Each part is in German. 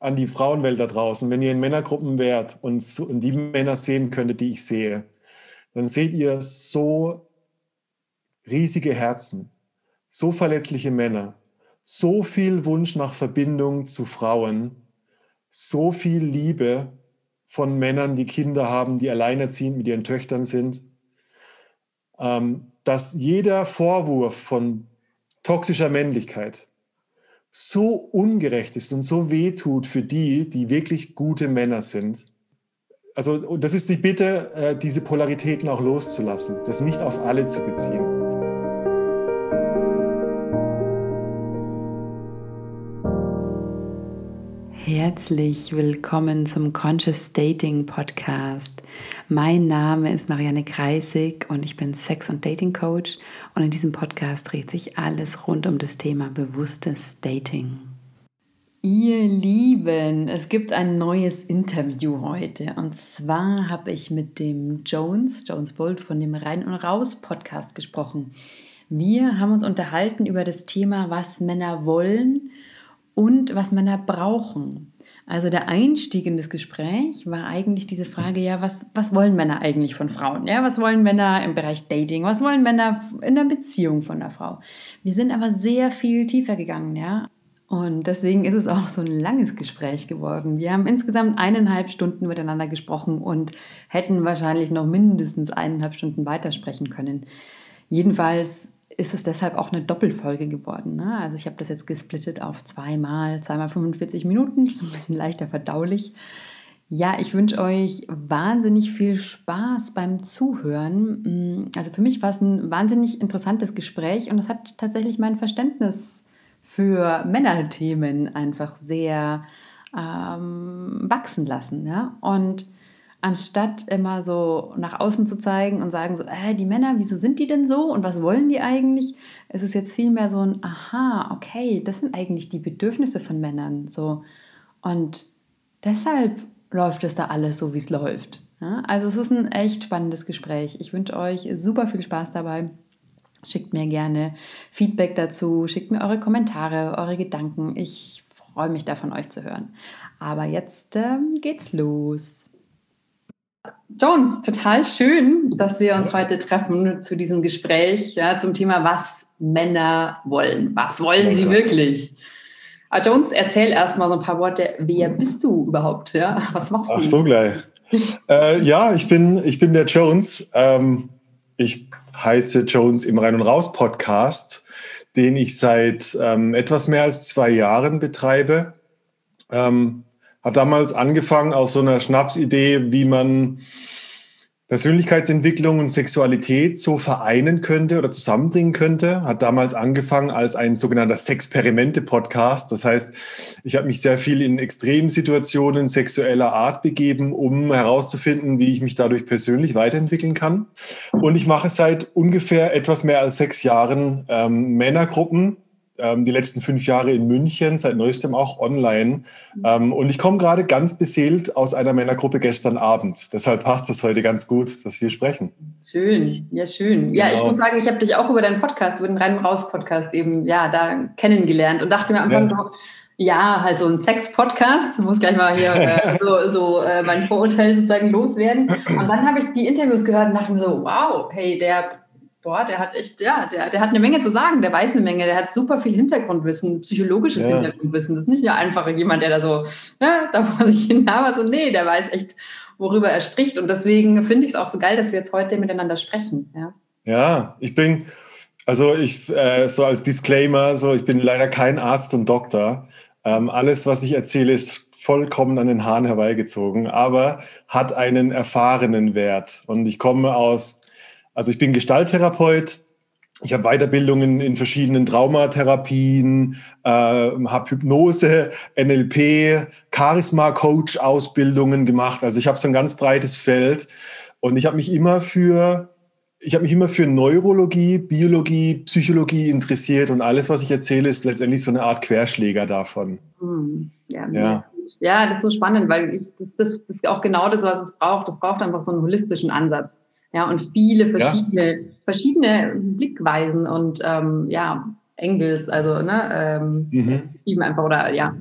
an die Frauenwelt da draußen, wenn ihr in Männergruppen wärt und, und die Männer sehen könntet, die ich sehe, dann seht ihr so riesige Herzen, so verletzliche Männer, so viel Wunsch nach Verbindung zu Frauen, so viel Liebe von Männern, die Kinder haben, die alleinerziehend mit ihren Töchtern sind, ähm, dass jeder Vorwurf von toxischer Männlichkeit so ungerecht ist und so wehtut für die, die wirklich gute Männer sind. Also das ist die Bitte, äh, diese Polaritäten auch loszulassen, das nicht auf alle zu beziehen. Herzlich willkommen zum Conscious Dating Podcast. Mein Name ist Marianne Kreisig und ich bin Sex- und Dating Coach und in diesem Podcast dreht sich alles rund um das Thema bewusstes Dating. Ihr Lieben, es gibt ein neues Interview heute und zwar habe ich mit dem Jones, Jones Bolt von dem Rein und Raus Podcast gesprochen. Wir haben uns unterhalten über das Thema, was Männer wollen und was Männer brauchen. Also der Einstieg in das Gespräch war eigentlich diese Frage, ja, was, was wollen Männer eigentlich von Frauen? Ja, was wollen Männer im Bereich Dating? Was wollen Männer in der Beziehung von der Frau? Wir sind aber sehr viel tiefer gegangen, ja. Und deswegen ist es auch so ein langes Gespräch geworden. Wir haben insgesamt eineinhalb Stunden miteinander gesprochen und hätten wahrscheinlich noch mindestens eineinhalb Stunden weitersprechen können. Jedenfalls ist es deshalb auch eine Doppelfolge geworden. Ne? Also ich habe das jetzt gesplittet auf zweimal, zweimal 45 Minuten, ist ein bisschen leichter verdaulich. Ja, ich wünsche euch wahnsinnig viel Spaß beim Zuhören. Mm, also für mich war es ein wahnsinnig interessantes Gespräch und es hat tatsächlich mein Verständnis für Männerthemen einfach sehr ähm, wachsen lassen. Ja? Und anstatt immer so nach außen zu zeigen und sagen so, äh, die Männer, wieso sind die denn so und was wollen die eigentlich? Es ist jetzt vielmehr so ein, aha, okay, das sind eigentlich die Bedürfnisse von Männern so und deshalb läuft es da alles so, wie es läuft. Ja? Also es ist ein echt spannendes Gespräch. Ich wünsche euch super viel Spaß dabei. Schickt mir gerne Feedback dazu, schickt mir eure Kommentare, eure Gedanken. Ich freue mich da von euch zu hören. Aber jetzt ähm, geht's los. Jones, total schön, dass wir uns heute treffen zu diesem Gespräch ja, zum Thema, was Männer wollen. Was wollen sie wirklich? Aber ah, Jones, erzähl erstmal so ein paar Worte. Wer bist du überhaupt? Ja? Was machst du? Ach so gleich. äh, ja, ich bin, ich bin der Jones. Ähm, ich heiße Jones im Rein und Raus Podcast, den ich seit ähm, etwas mehr als zwei Jahren betreibe. Ähm, hat damals angefangen aus so einer Schnapsidee, wie man Persönlichkeitsentwicklung und Sexualität so vereinen könnte oder zusammenbringen könnte. Hat damals angefangen als ein sogenannter Sexperimente-Podcast. Das heißt, ich habe mich sehr viel in Extremsituationen sexueller Art begeben, um herauszufinden, wie ich mich dadurch persönlich weiterentwickeln kann. Und ich mache seit ungefähr etwas mehr als sechs Jahren ähm, Männergruppen, ähm, die letzten fünf Jahre in München, seit neuestem auch online. Ähm, und ich komme gerade ganz beseelt aus einer Männergruppe gestern Abend. Deshalb passt es heute ganz gut, dass wir sprechen. Schön, ja, schön. Ja, genau. ich muss sagen, ich habe dich auch über deinen Podcast, über den Rein- Raus-Podcast eben, ja, da kennengelernt und dachte mir am Anfang ja. so, ja, halt so ein Sex-Podcast, muss gleich mal hier äh, so, so äh, mein Vorurteil sozusagen loswerden. Und dann habe ich die Interviews gehört und dachte mir so, wow, hey, der boah, der hat echt, ja, der, der hat eine Menge zu sagen, der weiß eine Menge, der hat super viel Hintergrundwissen, psychologisches ja. Hintergrundwissen. Das ist nicht nur einfach jemand, der da so, ja, da vor sich hin aber so, nee, der weiß echt, worüber er spricht. Und deswegen finde ich es auch so geil, dass wir jetzt heute miteinander sprechen. Ja, ja ich bin, also ich, äh, so als Disclaimer, so ich bin leider kein Arzt und Doktor. Ähm, alles, was ich erzähle, ist vollkommen an den Haaren herbeigezogen, aber hat einen erfahrenen Wert. Und ich komme aus also ich bin Gestalttherapeut. Ich habe Weiterbildungen in verschiedenen Traumatherapien, äh, habe Hypnose, NLP, Charisma-Coach-Ausbildungen gemacht. Also ich habe so ein ganz breites Feld und ich habe mich immer für ich habe mich immer für Neurologie, Biologie, Psychologie interessiert und alles, was ich erzähle, ist letztendlich so eine Art Querschläger davon. Hm, ja, ja. ja, das ist so spannend, weil ich, das, das, das ist auch genau das, was es braucht. Das braucht einfach so einen holistischen Ansatz. Ja, und viele verschiedene, ja. verschiedene Blickweisen und ähm, ja, Engels, also ne, ähm, mhm. einfach oder ja.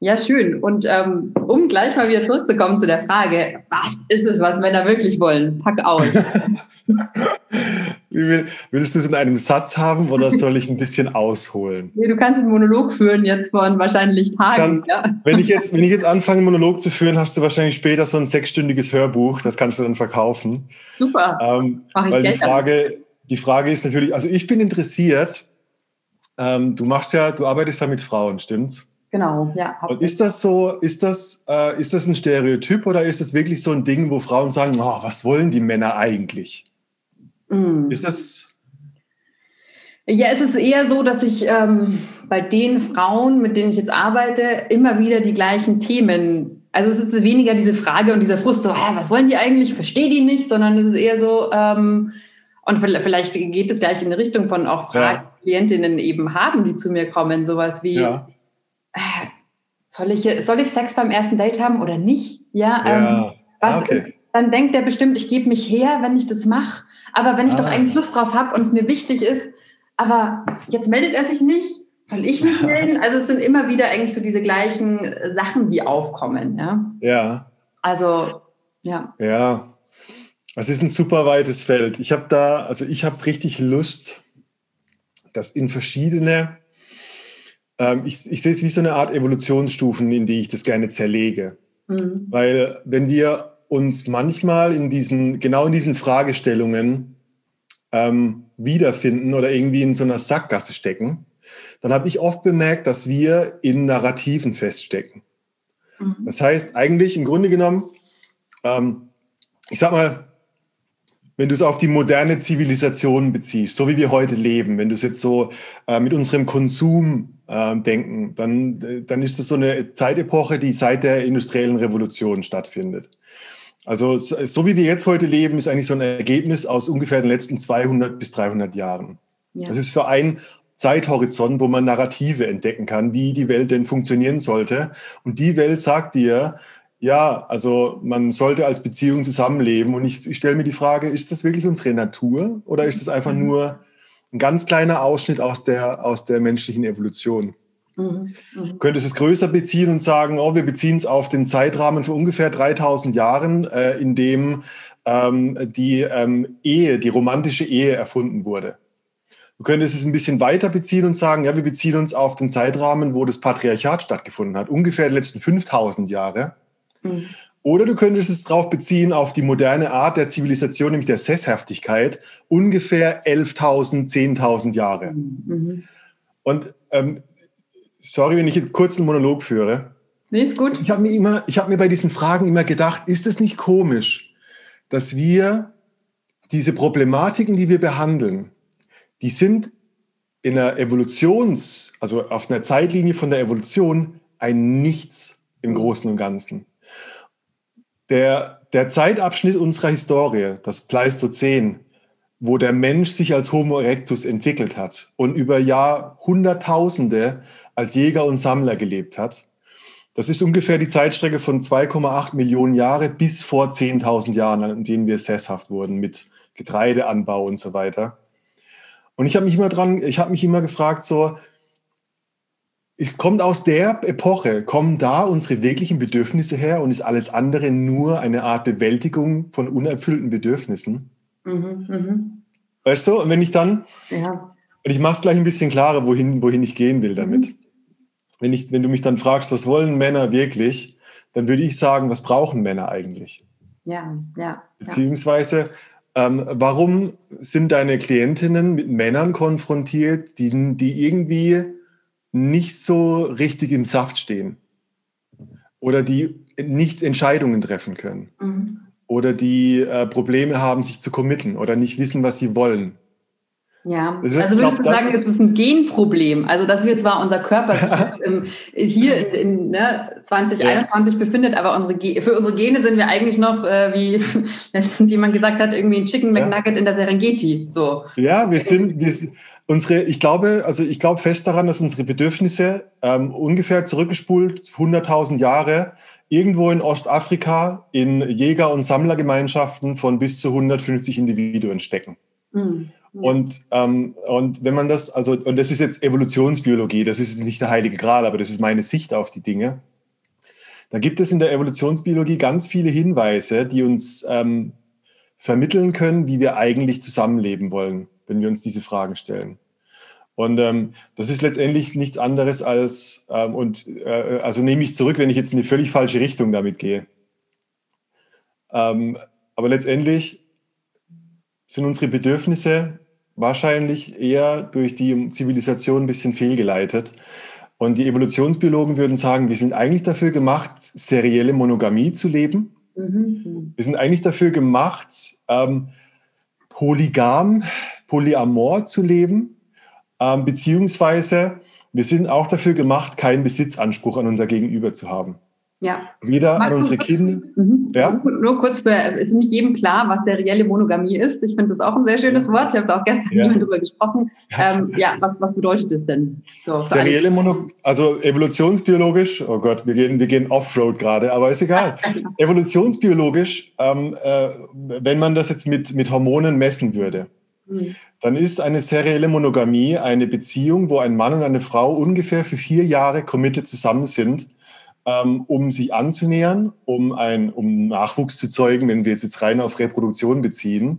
Ja, schön. Und ähm, um gleich mal wieder zurückzukommen zu der Frage, was ist es, was Männer wirklich wollen? Pack aus. Willst du es in einem Satz haben oder soll ich ein bisschen ausholen? Nee, du kannst einen Monolog führen jetzt von wahrscheinlich Tagen. Kann, ja. wenn, ich jetzt, wenn ich jetzt anfange, einen Monolog zu führen, hast du wahrscheinlich später so ein sechsstündiges Hörbuch, das kannst du dann verkaufen. Super. Ähm, Mach ich weil Geld die Frage, die Frage ist natürlich, also ich bin interessiert, ähm, du machst ja, du arbeitest ja mit Frauen, stimmt's? Genau, ja. Und ist das so, ist das, äh, ist das ein Stereotyp oder ist das wirklich so ein Ding, wo Frauen sagen, oh, was wollen die Männer eigentlich? Mm. Ist das. Ja, es ist eher so, dass ich ähm, bei den Frauen, mit denen ich jetzt arbeite, immer wieder die gleichen Themen. Also es ist weniger diese Frage und dieser Frust, so, ah, was wollen die eigentlich? Verstehe die nicht, sondern es ist eher so, ähm, und vielleicht geht es gleich in die Richtung von auch Fragen, ja. Klientinnen eben haben, die zu mir kommen, sowas wie, ja soll ich, soll ich Sex beim ersten Date haben oder nicht? Ja, ja. Ähm, was ah, okay. dann denkt er bestimmt, ich gebe mich her, wenn ich das mache. Aber wenn ich ah. doch eigentlich Lust drauf habe und es mir wichtig ist, aber jetzt meldet er sich nicht, soll ich mich melden? Also es sind immer wieder eigentlich so diese gleichen Sachen, die aufkommen. Ja. Ja. Also, ja. Ja. Es ist ein super weites Feld. Ich habe da, also ich habe richtig Lust, das in verschiedene ähm, ich, ich sehe es wie so eine Art Evolutionsstufen, in die ich das gerne zerlege. Mhm. Weil wenn wir uns manchmal in diesen, genau in diesen Fragestellungen ähm, wiederfinden oder irgendwie in so einer Sackgasse stecken, dann habe ich oft bemerkt, dass wir in Narrativen feststecken. Mhm. Das heißt, eigentlich im Grunde genommen, ähm, ich sag mal, wenn du es auf die moderne Zivilisation beziehst, so wie wir heute leben, wenn du es jetzt so äh, mit unserem Konsum äh, denken, dann, dann ist das so eine Zeitepoche, die seit der industriellen Revolution stattfindet. Also so wie wir jetzt heute leben, ist eigentlich so ein Ergebnis aus ungefähr den letzten 200 bis 300 Jahren. Ja. Das ist so ein Zeithorizont, wo man Narrative entdecken kann, wie die Welt denn funktionieren sollte. Und die Welt sagt dir, ja, also man sollte als Beziehung zusammenleben. Und ich, ich stelle mir die Frage, ist das wirklich unsere Natur oder ist das einfach mhm. nur ein ganz kleiner Ausschnitt aus der, aus der menschlichen Evolution? Mhm. Mhm. Könntest es größer beziehen und sagen, oh, wir beziehen es auf den Zeitrahmen von ungefähr 3000 Jahren, äh, in dem ähm, die ähm, Ehe, die romantische Ehe erfunden wurde. Du könntest es ein bisschen weiter beziehen und sagen, ja, wir beziehen uns auf den Zeitrahmen, wo das Patriarchat stattgefunden hat, ungefähr die letzten 5000 Jahre. Mhm. Oder du könntest es darauf beziehen, auf die moderne Art der Zivilisation, nämlich der Sesshaftigkeit, ungefähr 11.000, 10.000 Jahre. Mhm. Und ähm, sorry, wenn ich jetzt kurz einen Monolog führe. Nee, ist gut. Ich habe mir, hab mir bei diesen Fragen immer gedacht, ist es nicht komisch, dass wir diese Problematiken, die wir behandeln, die sind in einer Evolutions-, also auf einer Zeitlinie von der Evolution ein Nichts im Großen und Ganzen. Der, der Zeitabschnitt unserer Historie, das Pleistozän, wo der Mensch sich als Homo erectus entwickelt hat und über Jahrhunderttausende als Jäger und Sammler gelebt hat, das ist ungefähr die Zeitstrecke von 2,8 Millionen Jahre bis vor 10.000 Jahren, an denen wir sesshaft wurden mit Getreideanbau und so weiter. Und ich habe mich immer dran, ich habe mich immer gefragt, so, es kommt aus der Epoche, kommen da unsere wirklichen Bedürfnisse her und ist alles andere nur eine Art Bewältigung von unerfüllten Bedürfnissen? Mhm, mh. Weißt du, und wenn ich dann, ja. und ich mache es gleich ein bisschen klarer, wohin, wohin ich gehen will damit. Mhm. Wenn, ich, wenn du mich dann fragst, was wollen Männer wirklich, dann würde ich sagen, was brauchen Männer eigentlich? Ja, ja. Beziehungsweise, ähm, warum sind deine Klientinnen mit Männern konfrontiert, die, die irgendwie nicht so richtig im Saft stehen oder die nicht Entscheidungen treffen können mhm. oder die äh, Probleme haben, sich zu committen oder nicht wissen, was sie wollen. Ja, also würdest glaub, du sagen, es ist ein Genproblem. Also, dass wir zwar unser Körper im, hier in, in ne, 2021 ja. befindet, aber unsere für unsere Gene sind wir eigentlich noch, äh, wie letztens jemand gesagt hat, irgendwie ein Chicken McNugget ja. in der Serengeti. So. Ja, wir sind, wir, Unsere, ich glaube, also ich glaube fest daran, dass unsere Bedürfnisse ähm, ungefähr zurückgespult 100.000 Jahre irgendwo in Ostafrika in Jäger- und Sammlergemeinschaften von bis zu 150 Individuen stecken. Mhm. Mhm. Und, ähm, und wenn man das, also, und das ist jetzt Evolutionsbiologie, das ist nicht der heilige Gral, aber das ist meine Sicht auf die Dinge. Da gibt es in der Evolutionsbiologie ganz viele Hinweise, die uns ähm, vermitteln können, wie wir eigentlich zusammenleben wollen, wenn wir uns diese Fragen stellen. Und ähm, das ist letztendlich nichts anderes als, ähm, und äh, also nehme ich zurück, wenn ich jetzt in eine völlig falsche Richtung damit gehe. Ähm, aber letztendlich sind unsere Bedürfnisse wahrscheinlich eher durch die Zivilisation ein bisschen fehlgeleitet. Und die Evolutionsbiologen würden sagen, wir sind eigentlich dafür gemacht, serielle Monogamie zu leben. Mhm. Wir sind eigentlich dafür gemacht, ähm, polygam, polyamor zu leben, ähm, beziehungsweise wir sind auch dafür gemacht, keinen Besitzanspruch an unser Gegenüber zu haben. Ja. Weder an unsere Kinder. Mhm. Ja? Nur kurz, für, ist nicht jedem klar, was serielle Monogamie ist. Ich finde das auch ein sehr schönes Wort. Ich habe da auch gestern ja. jemand drüber gesprochen. Ähm, ja, was, was bedeutet das denn? So, serielle Monogamie, also evolutionsbiologisch, oh Gott, wir gehen, wir gehen Offroad gerade, aber ist egal. evolutionsbiologisch, ähm, äh, wenn man das jetzt mit, mit Hormonen messen würde, mhm. dann ist eine serielle Monogamie eine Beziehung, wo ein Mann und eine Frau ungefähr für vier Jahre committed zusammen sind ähm, um sich anzunähern, um, ein, um Nachwuchs zu zeugen, wenn wir es jetzt rein auf Reproduktion beziehen.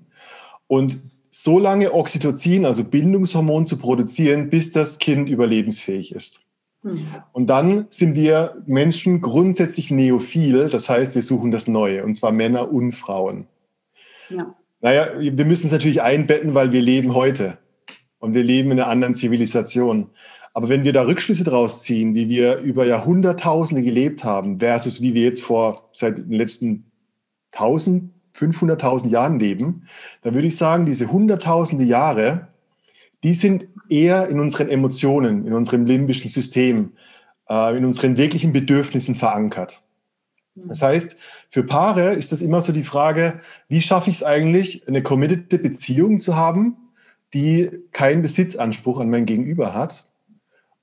Und so lange Oxytocin, also Bindungshormon, zu produzieren, bis das Kind überlebensfähig ist. Mhm. Und dann sind wir Menschen grundsätzlich neophil, das heißt, wir suchen das Neue, und zwar Männer und Frauen. Ja. Naja, wir müssen es natürlich einbetten, weil wir leben heute und wir leben in einer anderen Zivilisation. Aber wenn wir da Rückschlüsse draus ziehen, wie wir über Jahrhunderttausende gelebt haben, versus wie wir jetzt vor seit den letzten 1000, 500.000 Jahren leben, dann würde ich sagen, diese hunderttausende Jahre, die sind eher in unseren Emotionen, in unserem limbischen System, äh, in unseren wirklichen Bedürfnissen verankert. Das heißt, für Paare ist das immer so die Frage, wie schaffe ich es eigentlich, eine committed Beziehung zu haben, die keinen Besitzanspruch an mein Gegenüber hat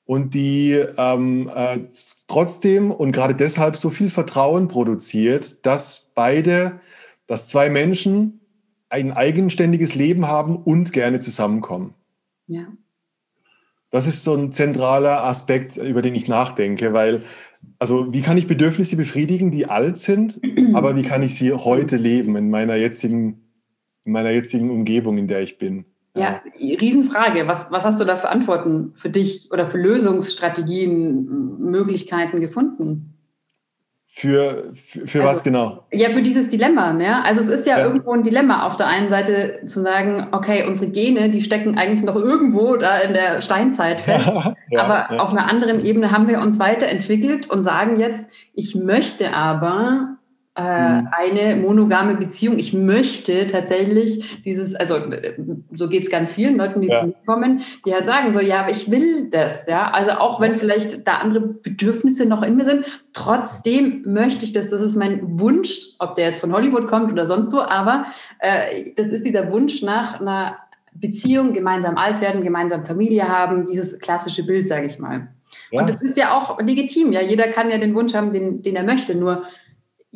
und die ähm, äh, trotzdem und gerade deshalb so viel Vertrauen produziert, dass beide, dass zwei Menschen ein eigenständiges Leben haben und gerne zusammenkommen. Ja. Das ist so ein zentraler Aspekt, über den ich nachdenke, weil, also wie kann ich Bedürfnisse befriedigen, die alt sind, aber wie kann ich sie heute leben in meiner jetzigen, in meiner jetzigen Umgebung, in der ich bin? Ja, Riesenfrage. Was, was hast du da für Antworten für dich oder für Lösungsstrategien, Möglichkeiten gefunden? Für, für, für also, was genau? Ja, für dieses Dilemma. Ne? Also es ist ja, ja, irgendwo ein Dilemma, auf der einen Seite zu sagen, okay, unsere Gene, die stecken eigentlich noch irgendwo da in der Steinzeit fest. ja, aber ja. auf einer anderen Ebene haben wir uns weiterentwickelt und sagen jetzt, ich möchte aber äh, mhm. eine monogame Beziehung. Ich möchte tatsächlich dieses, also so geht es ganz vielen Leuten, die ja. zu mir kommen, die halt sagen so, ja, aber ich will das, ja. Also auch wenn vielleicht da andere Bedürfnisse noch in mir sind, trotzdem möchte ich das. Das ist mein Wunsch, ob der jetzt von Hollywood kommt oder sonst wo, aber äh, das ist dieser Wunsch nach einer Beziehung, gemeinsam alt werden, gemeinsam Familie haben, dieses klassische Bild, sage ich mal. Ja. Und das ist ja auch legitim, ja. Jeder kann ja den Wunsch haben, den, den er möchte. Nur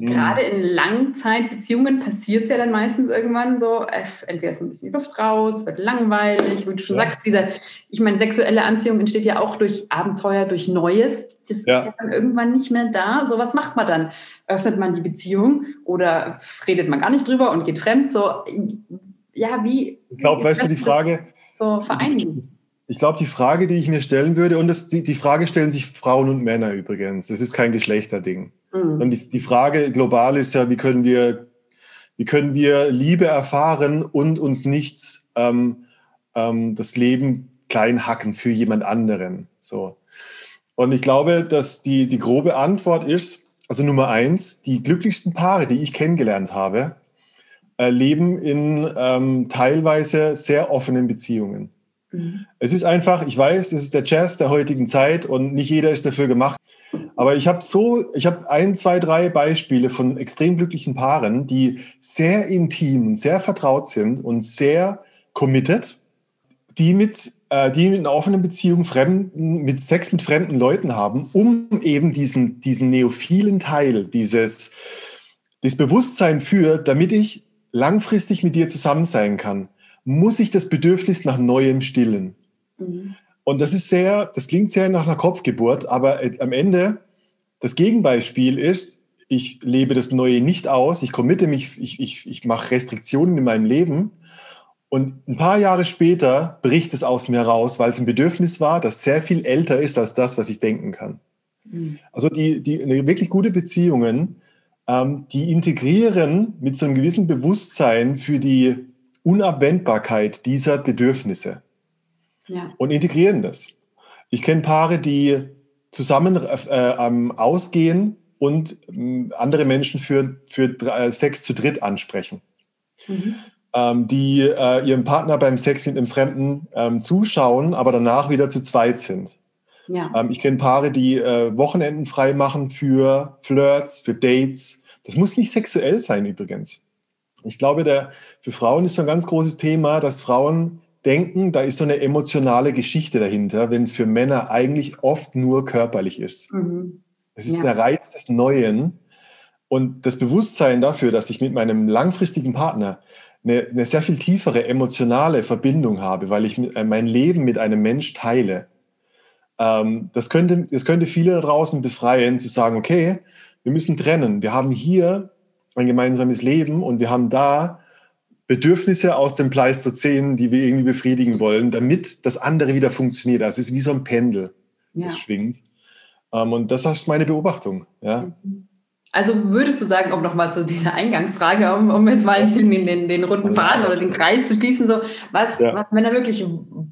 Gerade in Langzeitbeziehungen passiert es ja dann meistens irgendwann so, entweder ist ein bisschen Luft raus, wird langweilig, wie du schon ja. sagst, diese, ich meine, sexuelle Anziehung entsteht ja auch durch Abenteuer, durch Neues. Das ja. ist ja dann irgendwann nicht mehr da. So, was macht man dann? Öffnet man die Beziehung oder redet man gar nicht drüber und geht fremd? So, ja, wie? Ich glaube, weißt du, die Frage. So vereinigen. Ich glaube, die Frage, die ich mir stellen würde, und das, die, die Frage stellen sich Frauen und Männer übrigens, das ist kein Geschlechterding. Mhm. Und die, die Frage global ist ja, wie können wir, wie können wir Liebe erfahren und uns nicht ähm, ähm, das Leben klein hacken für jemand anderen. So. Und ich glaube, dass die, die grobe Antwort ist, also Nummer eins, die glücklichsten Paare, die ich kennengelernt habe, äh, leben in ähm, teilweise sehr offenen Beziehungen. Mhm. Es ist einfach, ich weiß, es ist der Jazz der heutigen Zeit und nicht jeder ist dafür gemacht. Aber ich habe so, ich habe ein, zwei, drei Beispiele von extrem glücklichen Paaren, die sehr intim und sehr vertraut sind und sehr committed, die mit, äh, die in einer offenen Beziehung fremden, mit Sex mit fremden Leuten haben, um eben diesen, diesen neophilen Teil, dieses, das Bewusstsein für, damit ich langfristig mit dir zusammen sein kann muss ich das Bedürfnis nach Neuem stillen. Mhm. Und das ist sehr, das klingt sehr nach einer Kopfgeburt, aber äh, am Ende, das Gegenbeispiel ist, ich lebe das Neue nicht aus, ich committe mich, ich, ich, ich mache Restriktionen in meinem Leben und ein paar Jahre später bricht es aus mir raus, weil es ein Bedürfnis war, das sehr viel älter ist als das, was ich denken kann. Mhm. Also die, die wirklich gute Beziehungen, ähm, die integrieren mit so einem gewissen Bewusstsein für die Unabwendbarkeit dieser Bedürfnisse ja. und integrieren das. Ich kenne Paare, die zusammen äh, ähm, ausgehen und äh, andere Menschen für, für drei, Sex zu dritt ansprechen. Mhm ähm, die äh, ihrem Partner beim Sex mit einem Fremden ähm, zuschauen, aber danach wieder zu zweit sind. Ja. Ähm, ich kenne Paare, die äh, Wochenenden frei machen für Flirts, für Dates. Das muss nicht sexuell sein übrigens. Ich glaube, der, für Frauen ist so ein ganz großes Thema, dass Frauen denken, da ist so eine emotionale Geschichte dahinter, wenn es für Männer eigentlich oft nur körperlich ist. Mhm. Es ist ja. der Reiz des Neuen und das Bewusstsein dafür, dass ich mit meinem langfristigen Partner eine, eine sehr viel tiefere emotionale Verbindung habe, weil ich äh, mein Leben mit einem Mensch teile. Ähm, das, könnte, das könnte viele da draußen befreien, zu sagen, okay, wir müssen trennen. Wir haben hier ein gemeinsames Leben und wir haben da Bedürfnisse aus dem Pleistozän, die wir irgendwie befriedigen wollen, damit das andere wieder funktioniert. Also es ist wie so ein Pendel, ja. das schwingt. Ähm, und das ist meine Beobachtung. Ja. Mhm. Also würdest du sagen, um nochmal zu dieser Eingangsfrage, um, um jetzt mal den, den, den runden Faden oder den Kreis zu schließen, so was, ja. was Männer wirklich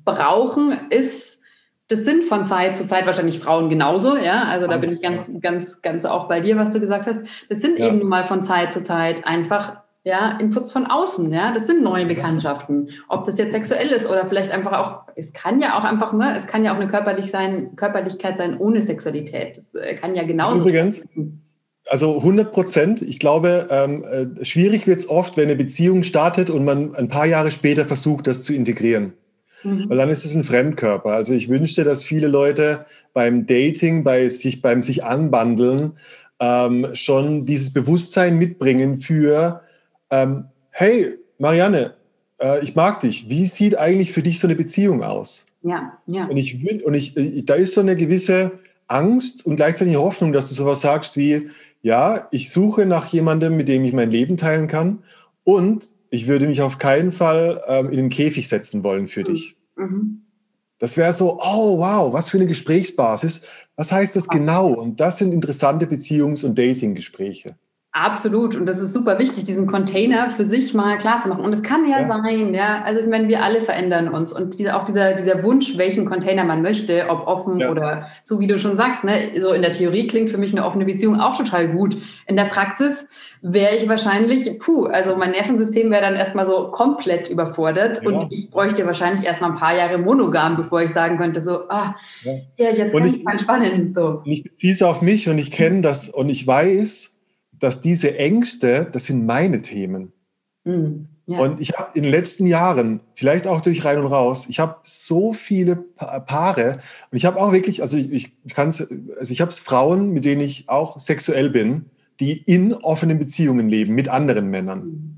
brauchen, ist, das sind von Zeit zu Zeit wahrscheinlich Frauen genauso, ja. Also da bin ich ganz, ganz, ganz auch bei dir, was du gesagt hast. Das sind ja. eben mal von Zeit zu Zeit einfach ja, Inputs von außen, ja, das sind neue Bekanntschaften. Ob das jetzt sexuell ist oder vielleicht einfach auch, es kann ja auch einfach, ne, es kann ja auch eine körperlich sein, Körperlichkeit sein ohne Sexualität. Das äh, kann ja genauso. Übrigens, sein also 100 Prozent. Ich glaube, ähm, äh, schwierig wird es oft, wenn eine Beziehung startet und man ein paar Jahre später versucht, das zu integrieren. Mhm. Weil dann ist es ein Fremdkörper. Also ich wünschte, dass viele Leute beim Dating, bei sich, beim sich anbandeln, ähm, schon dieses Bewusstsein mitbringen für, ähm, hey, Marianne, äh, ich mag dich. Wie sieht eigentlich für dich so eine Beziehung aus? Ja, ja. Und ich, und ich, äh, da ist so eine gewisse Angst und gleichzeitig Hoffnung, dass du sowas sagst wie, ja, ich suche nach jemandem, mit dem ich mein Leben teilen kann und ich würde mich auf keinen Fall ähm, in den Käfig setzen wollen für dich. Mhm. Das wäre so, oh wow, was für eine Gesprächsbasis. Was heißt das genau? Und das sind interessante Beziehungs- und Dating-Gespräche. Absolut. Und das ist super wichtig, diesen Container für sich mal klar zu machen. Und es kann ja, ja, sein, ja, also ich meine, wir alle verändern uns. Und die, auch dieser, dieser Wunsch, welchen Container man möchte, ob offen ja. oder so, wie du schon sagst, ne, so in der Theorie klingt für mich eine offene Beziehung auch total gut. In der Praxis wäre ich wahrscheinlich, puh, also mein Nervensystem wäre dann erstmal so komplett überfordert. Ja. Und ich bräuchte wahrscheinlich erstmal ein paar Jahre monogam, bevor ich sagen könnte, so, ah, ja, jetzt und ich, mal spannend. So. Ich beziehe es auf mich und ich kenne das und ich weiß, dass diese Ängste, das sind meine Themen. Mhm, ja. Und ich habe in den letzten Jahren, vielleicht auch durch rein und raus, ich habe so viele pa Paare und ich habe auch wirklich, also ich, ich kann also ich habe Frauen, mit denen ich auch sexuell bin, die in offenen Beziehungen leben mit anderen Männern. Mhm.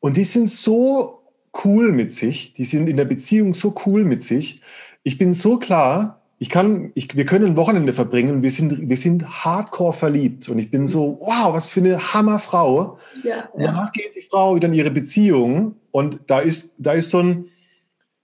Und die sind so cool mit sich, die sind in der Beziehung so cool mit sich. Ich bin so klar, ich kann, ich, wir können ein Wochenende verbringen. Wir sind, wir sind hardcore verliebt. Und ich bin so, wow, was für eine Hammerfrau. Ja, ja. Danach geht die Frau wieder in ihre Beziehung. Und da ist, da ist so ein,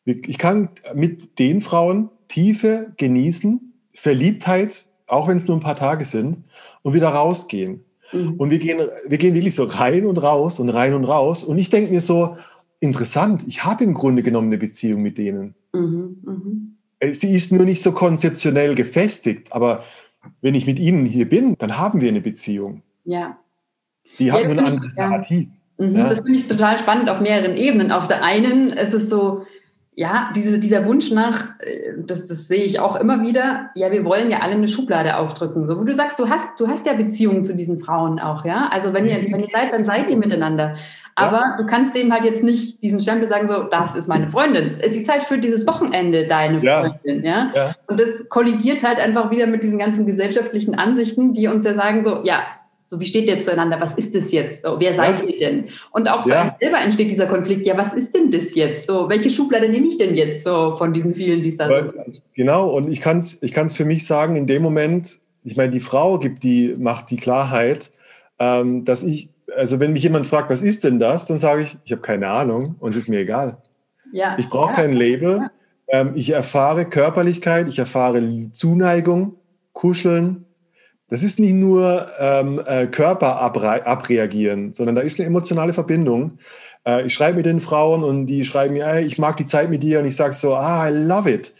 ich kann mit den Frauen Tiefe genießen, Verliebtheit, auch wenn es nur ein paar Tage sind, und wieder rausgehen. Mhm. Und wir gehen, wir gehen wirklich so rein und raus und rein und raus. Und ich denke mir so, interessant, ich habe im Grunde genommen eine Beziehung mit denen. Mhm, mh. Äh, sie ist nur nicht so konzeptionell gefestigt, aber wenn ich mit Ihnen hier bin, dann haben wir eine Beziehung. Ja. Die ja, hat nur ein anderes Narrativ. Mhm, ja. Das finde ich total spannend auf mehreren Ebenen. Auf der einen ist es so, ja, diese, dieser Wunsch nach, äh, das, das sehe ich auch immer wieder, ja, wir wollen ja alle eine Schublade aufdrücken. So, wo du sagst, du hast, du hast ja Beziehungen zu diesen Frauen auch, ja. Also wenn ihr, wenn ihr seid, dann seid ihr miteinander. Aber ja. du kannst dem halt jetzt nicht diesen Stempel sagen, so, das ist meine Freundin. Es ist halt für dieses Wochenende deine ja. Freundin, ja? ja? Und das kollidiert halt einfach wieder mit diesen ganzen gesellschaftlichen Ansichten, die uns ja sagen, so, ja, So, wie steht ihr zueinander? Was ist das jetzt? So, wer seid ihr denn? Und auch für einen selber entsteht dieser Konflikt. Ja, was ist denn das jetzt? So, welche Schublade nehme ich denn jetzt so von diesen vielen, die es da sind? Genau, und ich kann es ich kann's für mich sagen, in dem Moment, ich meine, die Frau gibt die, macht die Klarheit, ähm, dass ich, also wenn mich jemand fragt, was ist denn das, dann sage ich, ich habe keine Ahnung und es ist mir egal. Ja. Ich brauche ja. kein Label. Ähm, ich erfahre Körperlichkeit, ich erfahre Zuneigung, Kuscheln. Das ist nicht nur ähm, äh, Körper abreagieren, sondern da ist eine emotionale Verbindung. Äh, ich schreibe mit den Frauen und die schreiben mir, hey, ich mag die Zeit mit dir und ich sage so, ah, I love it.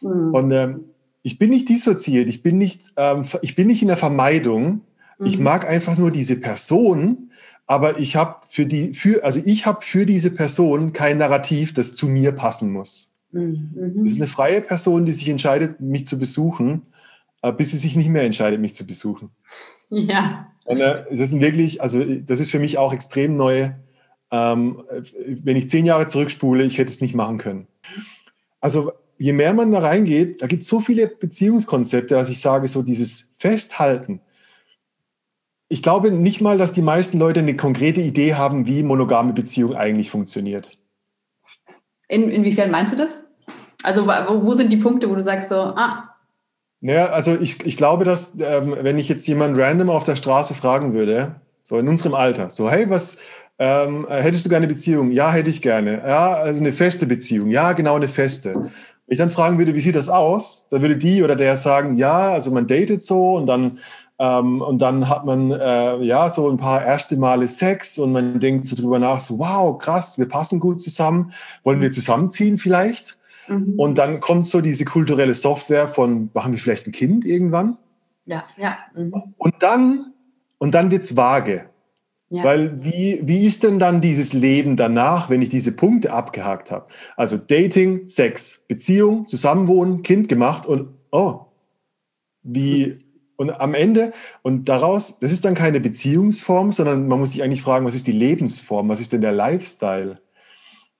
Mhm. Und ähm, ich bin nicht dissoziiert, ich bin nicht, ähm, ich bin nicht in der Vermeidung. Mhm. Ich mag einfach nur diese Person, aber ich habe für die, für, also ich habe für diese Person kein Narrativ, das zu mir passen muss. Mhm. Das ist eine freie Person, die sich entscheidet, mich zu besuchen, äh, bis sie sich nicht mehr entscheidet, mich zu besuchen. Ja. Und, äh, das sind wirklich, also das ist für mich auch extrem neu. Ähm, wenn ich zehn Jahre zurückspule, ich hätte es nicht machen können. Also je mehr man da reingeht, da gibt es so viele Beziehungskonzepte, dass ich sage, so dieses Festhalten. Ich glaube nicht mal, dass die meisten Leute eine konkrete Idee haben, wie monogame Beziehung eigentlich funktioniert. In, inwiefern meinst du das? Also wo, wo, sind die Punkte, wo du sagst so, ah. Naja, also ich, ich glaube, dass ähm, wenn ich jetzt jemanden random auf der Straße fragen würde, so in unserem Alter, so hey, was, ähm, hättest du gerne eine Beziehung? Ja, hätte ich gerne. Ja, also eine feste Beziehung. Ja, genau eine feste. Wenn ich dann fragen würde, wie sieht das aus? Dann würde die oder der sagen, ja, also man datet so und dann ähm, und dann hat man äh, ja so ein paar erste Male Sex und man denkt so drüber nach, so wow, krass, wir passen gut zusammen, wollen wir zusammenziehen vielleicht? Mhm. Und dann kommt so diese kulturelle Software von, machen wir vielleicht ein Kind irgendwann? Ja, ja. Mhm. Und dann, und dann wird es vage. Ja. Weil wie, wie ist denn dann dieses Leben danach, wenn ich diese Punkte abgehakt habe? Also Dating, Sex, Beziehung, Zusammenwohnen, Kind gemacht und oh, wie, und am Ende, und daraus, das ist dann keine Beziehungsform, sondern man muss sich eigentlich fragen, was ist die Lebensform, was ist denn der Lifestyle?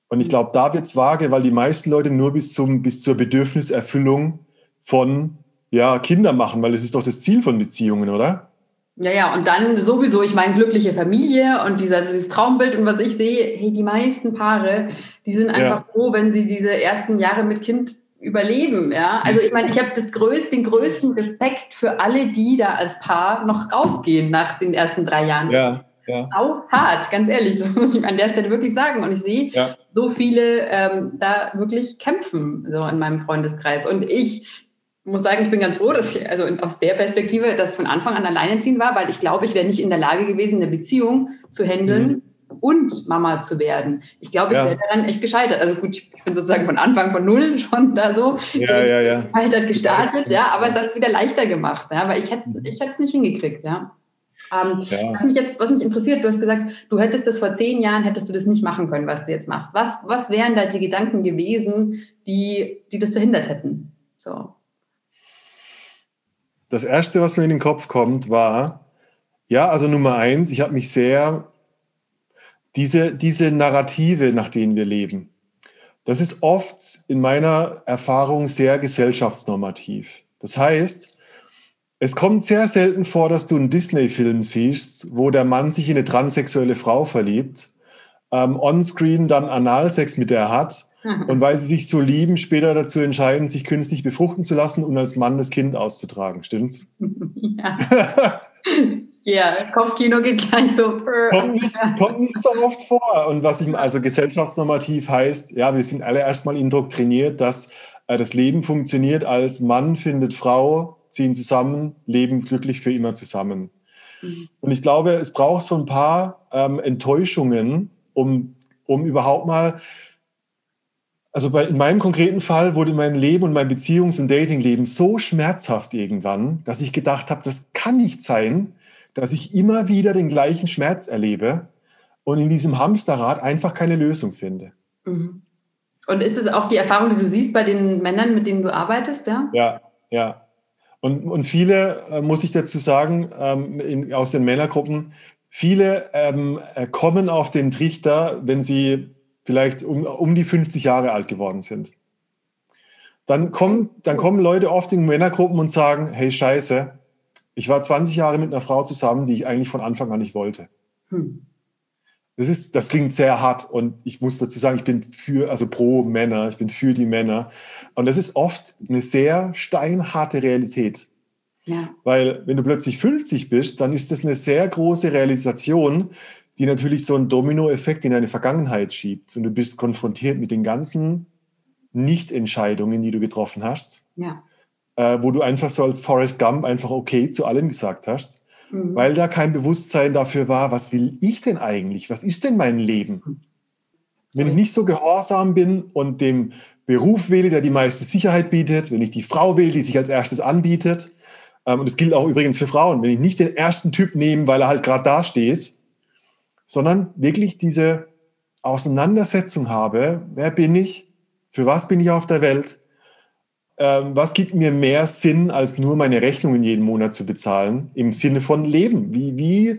Und ich glaube, da wird es vage, weil die meisten Leute nur bis, zum, bis zur Bedürfniserfüllung von ja, Kinder machen, weil das ist doch das Ziel von Beziehungen, oder? Ja, ja, und dann sowieso, ich meine, glückliche Familie und dieser, dieses Traumbild und was ich sehe, hey, die meisten Paare, die sind einfach ja. froh, wenn sie diese ersten Jahre mit Kind überleben. Ja? Also ich meine, ich habe das größte, den größten Respekt für alle, die da als Paar noch rausgehen nach den ersten drei Jahren. Ja, ja. Sau hart, ganz ehrlich, das muss ich an der Stelle wirklich sagen. Und ich sehe ja. so viele ähm, da wirklich kämpfen, so in meinem Freundeskreis. Und ich muss sagen, ich bin ganz froh, dass ich, also aus der Perspektive, dass ich von Anfang an alleinerziehend war, weil ich glaube, ich wäre nicht in der Lage gewesen, eine Beziehung zu handeln, mhm und Mama zu werden. Ich glaube, ich ja. wäre daran echt gescheitert. Also gut, ich bin sozusagen von Anfang von null schon da so ja, ja, ja. gescheitert gestartet, ja, aber es hat es wieder leichter gemacht, ja, weil ich hätte es ich hätte nicht hingekriegt, ja. Ähm, ja. Was mich jetzt, was mich interessiert, du hast gesagt, du hättest das vor zehn Jahren, hättest du das nicht machen können, was du jetzt machst. Was, was wären da die Gedanken gewesen, die, die das verhindert hätten? So. Das erste, was mir in den Kopf kommt, war, ja, also Nummer eins, ich habe mich sehr diese, diese Narrative, nach denen wir leben, das ist oft in meiner Erfahrung sehr gesellschaftsnormativ. Das heißt, es kommt sehr selten vor, dass du einen Disney-Film siehst, wo der Mann sich in eine transsexuelle Frau verliebt, ähm, onscreen dann Analsex mit der hat und weil sie sich so lieben, später dazu entscheiden, sich künstlich befruchten zu lassen und als Mann das Kind auszutragen. Stimmt's? Ja. Ja, Kopfkino geht gleich so. Kommt nicht, kommt nicht so oft vor. Und was ich also gesellschaftsnormativ heißt, ja, wir sind alle erstmal indoktriniert, dass äh, das Leben funktioniert als Mann findet Frau, ziehen zusammen, leben glücklich für immer zusammen. Mhm. Und ich glaube, es braucht so ein paar ähm, Enttäuschungen, um, um überhaupt mal also bei, in meinem konkreten Fall wurde mein Leben und mein Beziehungs- und Datingleben so schmerzhaft irgendwann, dass ich gedacht habe, das kann nicht sein, dass ich immer wieder den gleichen Schmerz erlebe und in diesem Hamsterrad einfach keine Lösung finde. Mhm. Und ist das auch die Erfahrung, die du siehst bei den Männern, mit denen du arbeitest, ja? Ja, ja. Und, und viele, äh, muss ich dazu sagen, ähm, in, aus den Männergruppen, viele ähm, äh, kommen auf den Trichter, wenn sie vielleicht um, um die 50 Jahre alt geworden sind. Dann kommen, dann kommen Leute oft in Männergruppen und sagen, hey Scheiße, Ich war 20 Jahre mit einer Frau zusammen, die ich eigentlich von Anfang an nicht wollte. Hm. Das, ist, das klingt sehr hart und ich muss dazu sagen, ich bin für, also pro Männer, ich bin für die Männer. Und das ist oft eine sehr steinharte Realität. Ja. Weil wenn du plötzlich 50 bist, dann ist das eine sehr große Realisation, die natürlich so einen Dominoeffekt in deine Vergangenheit schiebt. Und du bist konfrontiert mit den ganzen Nicht-Entscheidungen, die du getroffen hast. Ja. Äh, wo du einfach so als Forrest Gump einfach okay zu allem gesagt hast mhm. weil da kein Bewusstsein dafür war, was will ich denn eigentlich? Was ist denn mein Leben? Wenn ich nicht so gehorsam bin und dem Beruf wähle, der die meiste Sicherheit bietet, wenn ich die Frau wähle, die sich als erstes anbietet, ähm, und das gilt auch übrigens für Frauen, wenn ich nicht den ersten Typ nehme, weil er halt gerade da steht, sondern wirklich diese Auseinandersetzung habe, wer bin ich, für was bin ich auf der Welt, ähm, was gibt mir mehr Sinn, als nur meine Rechnungen jeden Monat zu bezahlen, im Sinne von Leben? Wie, wie äh,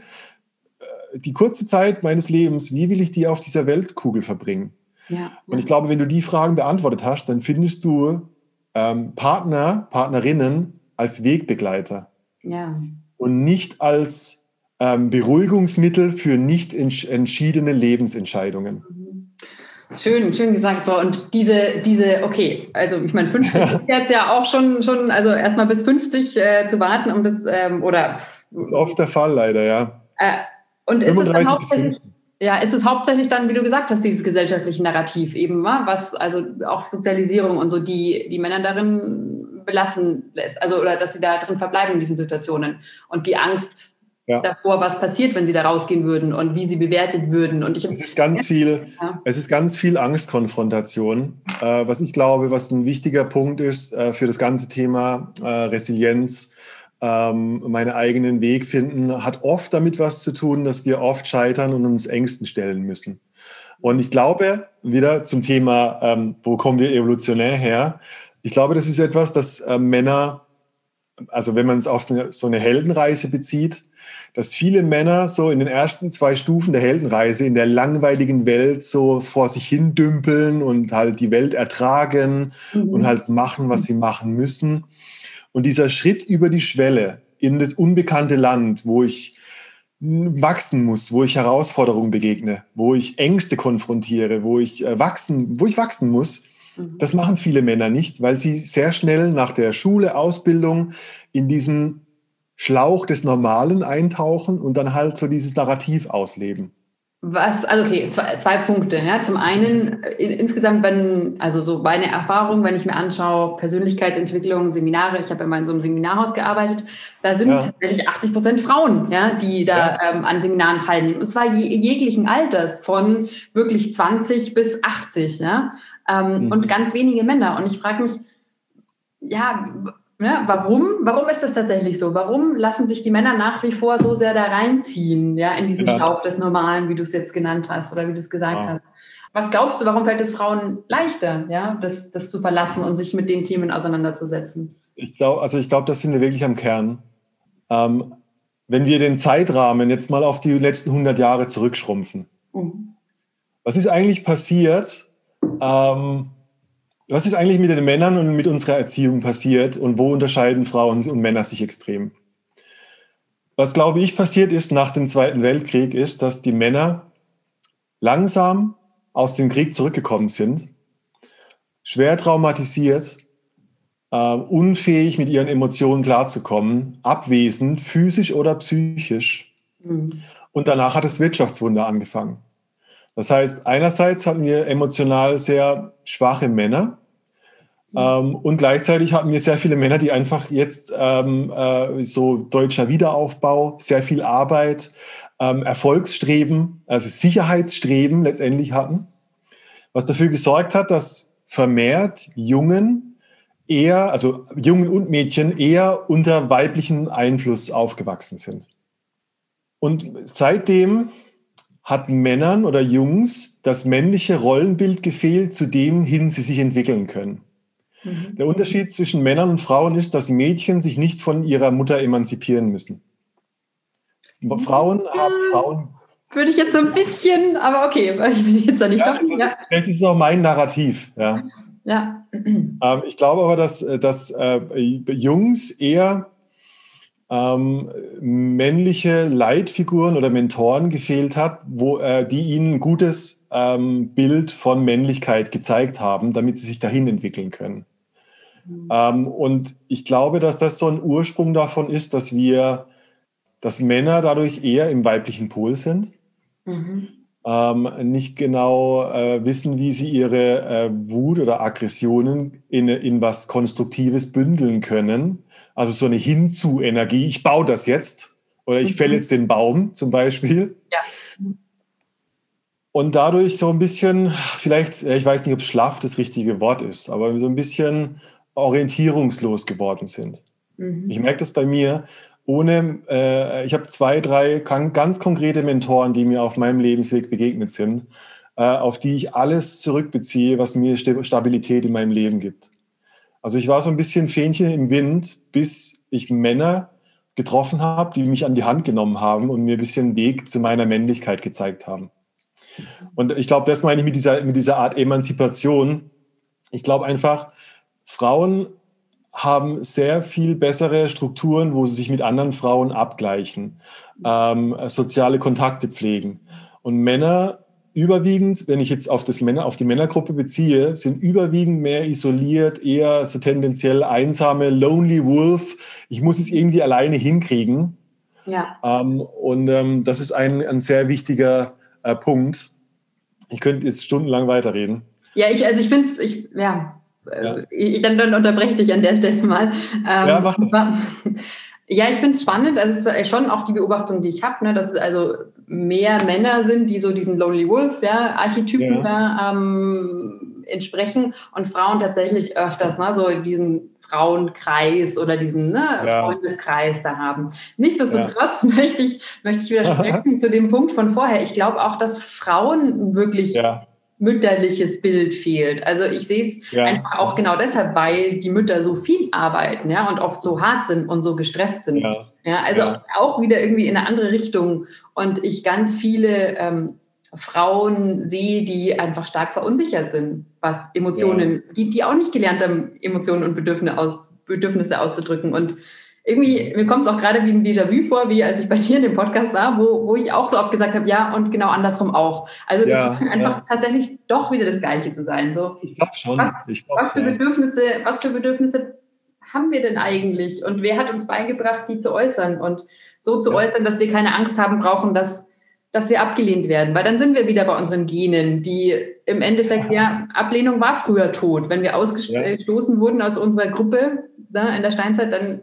die kurze Zeit meines Lebens, wie will ich die auf dieser Weltkugel verbringen? Ja, Und ich glaube, wenn du die Fragen beantwortet hast, dann findest du ähm, Partner, Partnerinnen als Wegbegleiter. Ja. Und nicht als ähm, Beruhigungsmittel für nicht entschiedene Lebensentscheidungen. Mhm. Schön, schön gesagt. So, und diese, diese, okay, also ich meine, 50 ist jetzt ja auch schon, schon also erstmal bis 50 äh, zu warten, um das, ähm, oder. Das ist oft der Fall, leider, ja. Äh, und ist es dann hauptsächlich, ja, ist es hauptsächlich dann, wie du gesagt hast, dieses gesellschaftliche Narrativ eben, was, also auch Sozialisierung und so, die, die Männer darin belassen lässt, also, oder dass sie da drin verbleiben in diesen Situationen und die Angst, ja. davor, was passiert, wenn sie da rausgehen würden und wie sie bewertet würden. Und ich es ist ganz viel, ja. es ist ganz viel Angstkonfrontation, äh, was ich glaube, was ein wichtiger Punkt ist äh, für das ganze Thema äh, Resilienz. Ähm, meinen eigenen Weg finden, hat oft damit was zu tun, dass wir oft scheitern und uns Ängsten stellen müssen. Und ich glaube, wieder zum Thema, ähm, wo kommen wir evolutionär her? Ich glaube, das ist etwas, das äh, Männer, also wenn man es auf so eine Heldenreise bezieht, dass viele Männer so in den ersten zwei Stufen der Heldenreise in der langweiligen Welt so vor sich hin dümpeln und halt die Welt ertragen mhm. und halt machen, was sie machen müssen. Und dieser Schritt über die Schwelle in das unbekannte Land, wo ich wachsen muss, wo ich Herausforderungen begegne, wo ich Ängste konfrontiere, wo ich äh, wachsen, wo ich wachsen muss, mhm. das machen viele Männer nicht, weil sie sehr schnell nach der Schule, Ausbildung in diesen Schlauch des Normalen eintauchen und dann halt so dieses Narrativ ausleben. Was, also okay, zwei, zwei Punkte. Ja. Zum einen, in, insgesamt, wenn, also so meine Erfahrung, wenn ich mir anschaue, Persönlichkeitsentwicklung, Seminare, ich habe immer in so einem Seminarhaus gearbeitet, da sind ja. tatsächlich 80 Prozent Frauen, ja, die da ja. ähm, an Seminaren teilnehmen. Und zwar je, jeglichen Alters, von wirklich 20 bis 80, ja. Ähm, mhm. Und ganz wenige Männer. Und ich frage mich, ja, ja, warum? Warum ist das tatsächlich so? Warum lassen sich die Männer nach wie vor so sehr da reinziehen, ja, in diesen ja. Staub des Normalen, wie du es jetzt genannt hast oder wie du es gesagt ja. hast? Was glaubst du, warum fällt es Frauen leichter, ja, das, das zu verlassen und sich mit den Themen auseinanderzusetzen? Ich glaube, also ich glaube, das sind wir wirklich am Kern. Ähm, wenn wir den Zeitrahmen jetzt mal auf die letzten 100 Jahre zurückschrumpfen, mhm. was ist eigentlich passiert? Ähm, was ist eigentlich mit den Männern und mit unserer Erziehung passiert und wo unterscheiden Frauen und Männer sich extrem? Was, glaube ich, passiert ist nach dem Zweiten Weltkrieg, ist, dass die Männer langsam aus dem Krieg zurückgekommen sind, schwer traumatisiert, äh, unfähig mit ihren Emotionen klarzukommen, abwesend, physisch oder psychisch. Mhm. Und danach hat das Wirtschaftswunder angefangen. Das heißt, einerseits hatten wir emotional sehr schwache Männer, ähm, und gleichzeitig hatten wir sehr viele Männer, die einfach jetzt ähm, äh, so deutscher Wiederaufbau, sehr viel Arbeit, ähm, Erfolgsstreben, also Sicherheitsstreben letztendlich hatten, was dafür gesorgt hat, dass vermehrt Jungen eher, also Jungen und Mädchen eher unter weiblichen Einfluss aufgewachsen sind. Und seitdem hat Männern oder Jungs das männliche Rollenbild gefehlt, zu dem hin sie sich entwickeln können. Mhm. Der Unterschied zwischen Männern und Frauen ist, dass Mädchen sich nicht von ihrer Mutter emanzipieren müssen. Frauen haben Frauen. Würde ich jetzt so ein bisschen, aber okay, weil ich bin jetzt da nicht ja, davon, ja. Ist, Vielleicht ist es auch mein Narrativ. Ja. ja. Ähm, ich glaube aber, dass, dass äh, Jungs eher ähm, männliche Leitfiguren oder Mentoren gefehlt hat, wo, äh, die ihnen ein gutes ähm, Bild von Männlichkeit gezeigt haben, damit sie sich dahin entwickeln können. Mhm. Ähm, und ich glaube, dass das so ein Ursprung davon ist, dass wir, dass Männer dadurch eher im weiblichen Pol sind. Mhm. Ähm, nicht genau äh, wissen, wie sie ihre äh, Wut oder Aggressionen in, in was Konstruktives bündeln können. Also so eine Hinzu-Energie. Ich baue das jetzt oder ich mhm. fälle jetzt den Baum zum Beispiel. Ja. Und dadurch so ein bisschen, vielleicht, ich weiß nicht, ob schlaff das richtige Wort ist, aber so ein bisschen orientierungslos geworden sind. Mhm. Ich merke das bei mir. Ohne, äh, ich habe zwei, drei ganz konkrete Mentoren, die mir auf meinem Lebensweg begegnet sind, äh, auf die ich alles zurückbeziehe, was mir Stabilität in meinem Leben gibt. Also ich war so ein bisschen Fähnchen im Wind, bis ich Männer getroffen habe, die mich an die Hand genommen haben und mir ein bisschen Weg zu meiner Männlichkeit gezeigt haben. Und ich glaube, das meine ich mit dieser, mit dieser Art Emanzipation. Ich glaube einfach, Frauen haben sehr viel bessere Strukturen, wo sie sich mit anderen Frauen abgleichen, ähm, soziale Kontakte pflegen. Und Männer überwiegend, wenn ich jetzt auf, das Männer, auf die Männergruppe beziehe, sind überwiegend mehr isoliert, eher so tendenziell einsame, lonely wolf. Ich muss es irgendwie alleine hinkriegen. Ja. Ähm, und ähm, das ist ein, ein sehr wichtiger äh, Punkt. Ich könnte jetzt stundenlang weiterreden. Ja, ich, also ich finde es, ich, ja, ja. Äh, ich, dann, dann unterbreche dich an der Stelle mal. Ähm, ja, mach das. Ja, ich finde es spannend. Also es ist schon auch die Beobachtung, die ich habe, ne, dass es also mehr Männer sind, die so diesen Lonely Wolf ja, Archetypen ja. da ähm, entsprechen und Frauen tatsächlich öfters, ne, so diesen Frauenkreis oder diesen ne, ja. Freundeskreis da haben. Nichtsdestotrotz ja. möchte ich, möchte ich widersprechen zu dem Punkt von vorher. Ich glaube auch, dass Frauen wirklich ja. mütterliches Bild fehlt. Also ich sehe es einfach auch genau deshalb, weil die Mütter so viel arbeiten ja, und oft so hart sind und so gestresst sind. Ja, also auch wieder irgendwie in eine andere Richtung. Und ich ganz viele ähm, Frauen sehe, die einfach stark verunsichert sind, was Emotionen, ja. die, die auch nicht gelernt haben, Emotionen und Bedürfnisse, aus, Bedürfnisse auszudrücken. Und irgendwie, mir kommt es auch gerade wie ein Déjà-vu vor, wie als ich bei dir in dem Podcast war, wo, wo ich auch so oft gesagt habe, ja, und genau andersrum auch. Also ja, das scheint einfach ja. tatsächlich doch wieder das Gleiche zu sein. So, ich glaube schon. Was, ich glaub, was für Bedürfnisse, was für Bedürfnisse haben wir denn eigentlich? Und wer hat uns beigebracht, die zu äußern? Und so zu äußern, dass wir keine Angst haben brauchen, dass dass wir abgelehnt werden, weil dann sind wir wieder bei unseren Genen, die im Endeffekt, ja, Ablehnung war früher tot. Wenn wir ausgestoßen ja. wurden aus unserer Gruppe ne, in der Steinzeit, dann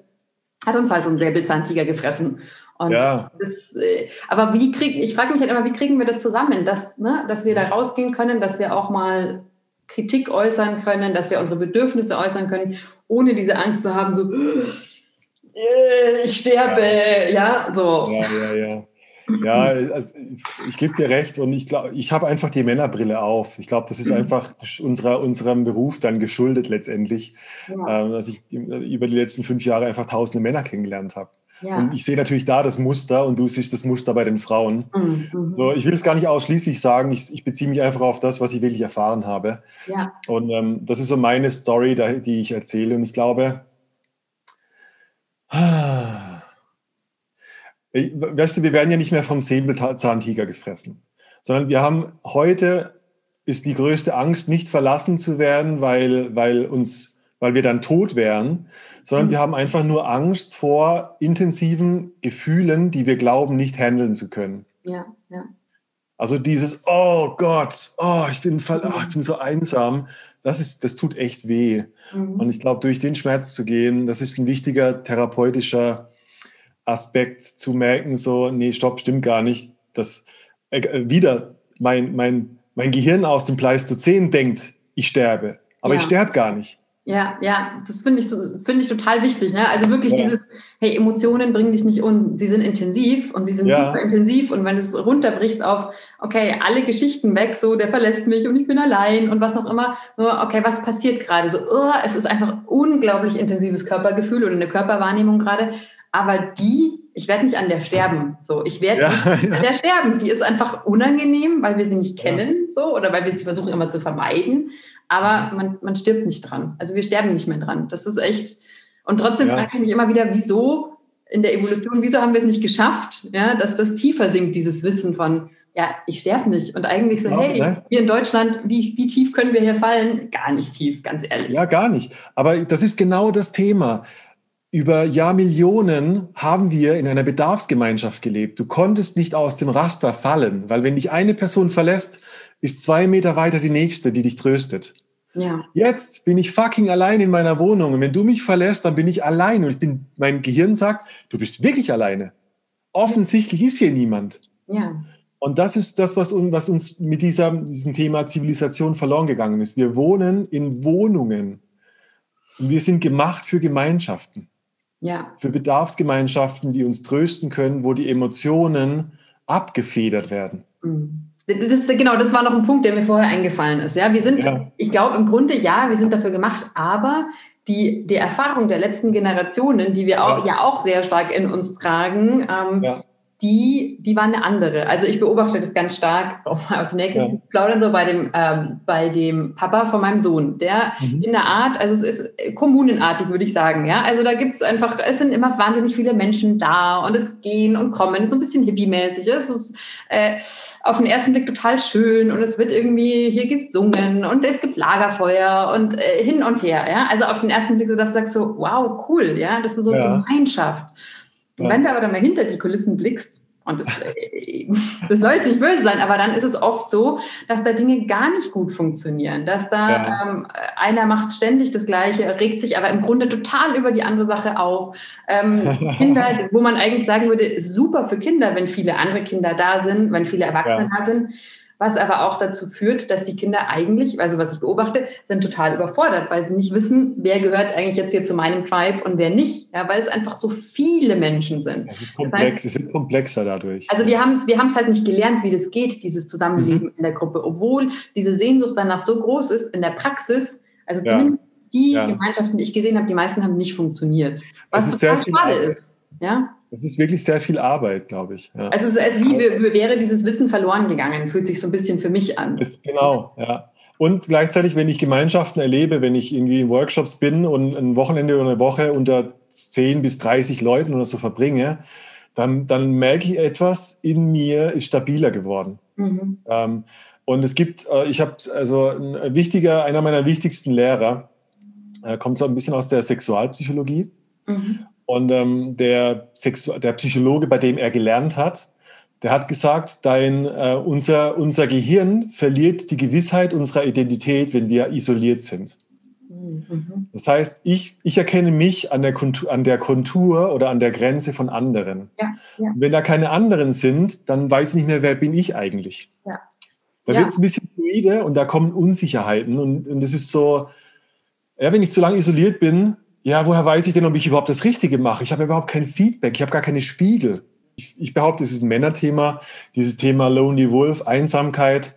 hat uns halt so ein Säbelzahntiger gefressen. Und ja. Das, äh, aber wie kriegen, ich frage mich halt immer, wie kriegen wir das zusammen, dass, ne, dass wir da rausgehen können, dass wir auch mal Kritik äußern können, dass wir unsere Bedürfnisse äußern können, ohne diese Angst zu haben, so, äh, ich sterbe, ja, ja so. Ja, ja, ja. Ja, also ich gebe dir recht und ich glaube, ich habe einfach die Männerbrille auf. Ich glaube, das ist mhm. einfach unserer, unserem Beruf dann geschuldet letztendlich, ja. äh, dass ich über die letzten fünf Jahre einfach tausende Männer kennengelernt habe. Ja. Und ich sehe natürlich da das Muster und du siehst das Muster bei den Frauen. Mhm. mhm. So, ich will es gar nicht ausschließlich sagen, ich, ich, beziehe mich einfach auf das, was ich wirklich erfahren habe. Ja. Und ähm, das ist so meine Story, die ich erzähle. Und ich glaube, weißt du, wir werden ja nicht mehr vom Säbelzahntiger gefressen, sondern wir haben heute ist die größte Angst, nicht verlassen zu werden, weil, weil uns, weil wir dann tot wären, sondern mhm. wir haben einfach nur Angst vor intensiven Gefühlen, die wir glauben, nicht handeln zu können. Ja, ja. Also dieses, oh Gott, oh, ich bin, oh, ich bin so einsam, das, ist, das tut echt weh. Mhm. Und ich glaube, durch den Schmerz zu gehen, das ist ein wichtiger therapeutischer Aspekt zu merken, so, nee, stopp, stimmt gar nicht. Das äh, wieder mein, mein, mein Gehirn aus dem Pleistozän denkt, ich sterbe, aber ja. ich sterbe gar nicht. Ja, ja, das finde ich, so, find ich total wichtig. Ne? Also wirklich ja. dieses, hey, Emotionen bringen dich nicht um. Sie sind intensiv und sie sind ja. super intensiv. Und wenn du es runterbrichst auf, okay, alle Geschichten weg, so, der verlässt mich und ich bin allein und was noch immer, nur, okay, was passiert gerade? So, oh, es ist einfach unglaublich intensives Körpergefühl und eine Körperwahrnehmung gerade aber die, ich werde nicht an der sterben. So, ich werde ja, ja. an der sterben. Die ist einfach unangenehm, weil wir sie nicht kennen, so, oder weil wir sie versuchen immer zu vermeiden. Aber man, man stirbt nicht dran. Also wir sterben nicht mehr dran. Das ist echt. Und trotzdem frage ich mich immer wieder, wieso in der Evolution, wieso haben wir es nicht geschafft, ja, dass das tiefer sinkt, dieses Wissen von, ja, ich sterbe nicht. Und eigentlich so, ja, hey, ne? wir in Deutschland, wie, wie tief können wir hier fallen? Gar nicht tief, ganz ehrlich. Ja, gar nicht. Aber das ist genau das Thema. Über Jahrmillionen haben wir in einer Bedarfsgemeinschaft gelebt. Du konntest nicht aus dem Raster fallen, weil wenn dich eine Person verlässt, ist zwei Meter weiter die nächste, die dich tröstet. Ja. Jetzt bin ich fucking allein in meiner Wohnung und wenn du mich verlässt, dann bin ich allein und ich bin, mein Gehirn sagt, du bist wirklich alleine. Offensichtlich ist hier niemand. Ja. Und das ist das, was, was uns mit dieser, diesem Thema Zivilisation verloren gegangen ist. Wir wohnen in Wohnungen und wir sind gemacht für Gemeinschaften. Ja. Für Bedarfsgemeinschaften, die uns trösten können, wo die Emotionen abgefedert werden. Mhm. Das genau, das war noch ein Punkt, der mir vorher eingefallen ist. Ja, wir sind, ja. ich glaube im Grunde ja, wir sind dafür gemacht, aber die, die Erfahrung der letzten Generationen, die wir auch, ja, ja auch sehr stark in uns tragen, ähm, ja die, die war eine andere. Also ich beobachte das ganz stark, auch mal aus der Nähe ja. plaudern, so bei dem, ähm, bei dem Papa von meinem Sohn, der mhm. in der Art, also es ist kommunenartig, würde ich sagen, ja. Also da gibt es einfach, es sind immer wahnsinnig viele Menschen da und es gehen und kommen, so ein bisschen hippie-mäßig. Es ist äh, auf den ersten Blick total schön und es wird irgendwie hier gesungen und es gibt Lagerfeuer und äh, hin und her, ja. Also auf den ersten Blick so, dass du sagst so, wow, cool, ja, das ist so ja. Gemeinschaft. Und wenn du aber dann mal hinter die Kulissen blickst, und das, äh, das soll jetzt nicht böse sein, aber dann ist es oft so, dass da Dinge gar nicht gut funktionieren. Dass da ja. ähm, einer macht ständig das Gleiche, regt sich aber im Grunde total über die andere Sache auf. Ähm, Kinder, wo man eigentlich sagen würde, super für Kinder, wenn viele andere Kinder da sind, wenn viele Erwachsene ja. da sind was aber auch dazu führt, dass die Kinder eigentlich, also was ich beobachte, sind total überfordert, weil sie nicht wissen, wer gehört eigentlich jetzt hier zu meinem Tribe und wer nicht, ja, weil es einfach so viele Menschen sind. Es ist komplex, das heißt, es wird komplexer dadurch. Also wir haben es wir halt nicht gelernt, wie das geht, dieses Zusammenleben mhm. in der Gruppe, obwohl diese Sehnsucht danach so groß ist in der Praxis, also zumindest ja. die ja. Gemeinschaften, die ich gesehen habe, die meisten haben nicht funktioniert. Was total schade ist. Ja? Das ist wirklich sehr viel Arbeit, glaube ich. Ja. Also es ist wie wäre dieses Wissen verloren gegangen, fühlt sich so ein bisschen für mich an. Ist, genau, ja. Und gleichzeitig, wenn ich Gemeinschaften erlebe, wenn ich irgendwie in Workshops bin und ein Wochenende oder eine Woche unter 10 bis 30 Leuten oder so verbringe, dann, dann merke ich etwas in mir ist stabiler geworden. Mhm. Ähm, und es gibt, äh, ich habe also ein wichtiger, einer meiner wichtigsten Lehrer, äh, kommt so ein bisschen aus der Sexualpsychologie. Mhm. Und ähm, der, Sexu der Psychologe, bei dem er gelernt hat, der hat gesagt, dein, äh, unser, unser Gehirn verliert die Gewissheit unserer Identität, wenn wir isoliert sind. Mhm. Das heißt, ich, ich erkenne mich an der, Kontur, an der Kontur oder an der Grenze von anderen. Ja, ja. Wenn da keine anderen sind, dann weiß ich nicht mehr, wer bin ich eigentlich. Ja. Da wird es ein bisschen fluide und da kommen Unsicherheiten. Und, und das ist so, ja, wenn ich zu lange isoliert bin, ja, woher weiß ich denn, ob ich überhaupt das Richtige mache? Ich habe überhaupt kein Feedback, ich habe gar keine Spiegel. Ich, ich behaupte, es ist ein Männerthema, dieses Thema Lonely Wolf, Einsamkeit.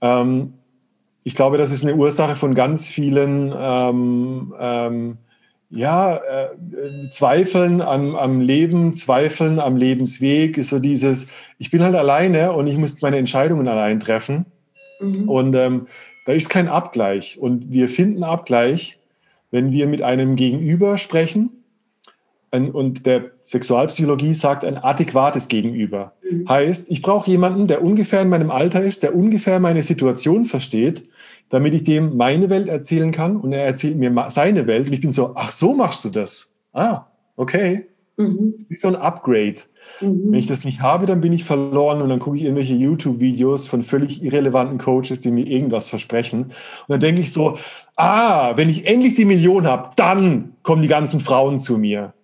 Ähm, ich glaube, das ist eine Ursache von ganz vielen ähm, ähm, ja, äh, Zweifeln am, am Leben, Zweifeln am Lebensweg, ist so dieses, ich bin halt alleine und ich muss meine Entscheidungen allein treffen. Mhm. Und ähm, da ist kein Abgleich. Und wir finden Abgleich wenn wir mit einem Gegenüber sprechen, ein, und der Sexualpsychologie sagt ein adäquates Gegenüber. Mhm. Heißt, ich brauche jemanden, der ungefähr in meinem Alter ist, der ungefähr meine Situation versteht, damit ich dem meine Welt erzählen kann und er erzählt mir seine Welt und ich bin so, ach so machst du das. Ah, okay. Mhm. Das ist wie so ein Upgrade. Mhm. Wenn ich das nicht habe, dann bin ich verloren und dann gucke ich irgendwelche YouTube-Videos von völlig irrelevanten Coaches, die mir irgendwas versprechen. Und dann denke ich so, ah, wenn ich endlich die Million habe, dann kommen die ganzen Frauen zu mir.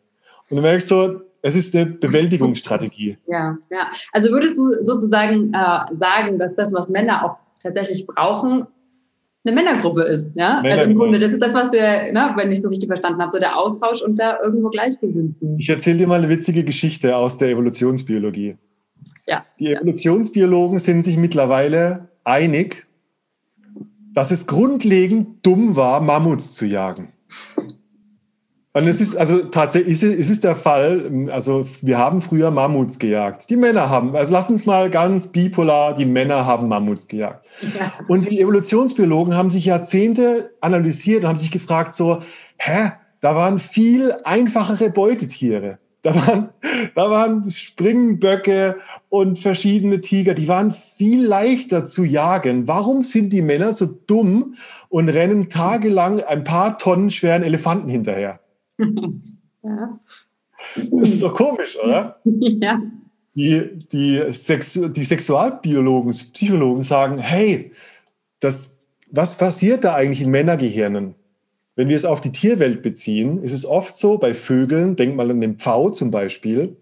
Und dann merkst du, es ist eine Bewältigungsstrategie. Ja, ja. Also würdest du sozusagen äh, sagen, dass das, was Männer auch tatsächlich brauchen, eine Männergruppe ist. Ja? Also im Grunde, das ist das, was du ja, ne, wenn ich so richtig verstanden habe, so der Austausch unter irgendwo Gleichgesinnten. Ich erzähle dir mal eine witzige Geschichte aus der Evolutionsbiologie. Ja. Die Evolutionsbiologen sind sich mittlerweile einig, dass es grundlegend dumm war, Mammuts zu jagen. Und es ist also tatsächlich, ist es der Fall, also wir haben früher Mammuts gejagt. Die Männer haben, also lass uns mal ganz bipolar, die Männer haben Mammuts gejagt. Ja. Und die Evolutionsbiologen haben sich Jahrzehnte analysiert und haben sich gefragt so, hä, da waren viel einfachere Beutetiere. Da waren, da waren Springböcke und verschiedene Tiger, die waren viel leichter zu jagen. Warum sind die Männer so dumm und rennen tagelang ein paar Tonnen schweren Elefanten hinterher? Ja. Das ist doch komisch, oder? Ja. Die, die, Sexu die Sexualbiologen, Psychologen sagen, hey, das, was passiert da eigentlich in Männergehirnen? Wenn wir es auf die Tierwelt beziehen, ist es oft so, bei Vögeln, denk mal an den Pfau zum Beispiel,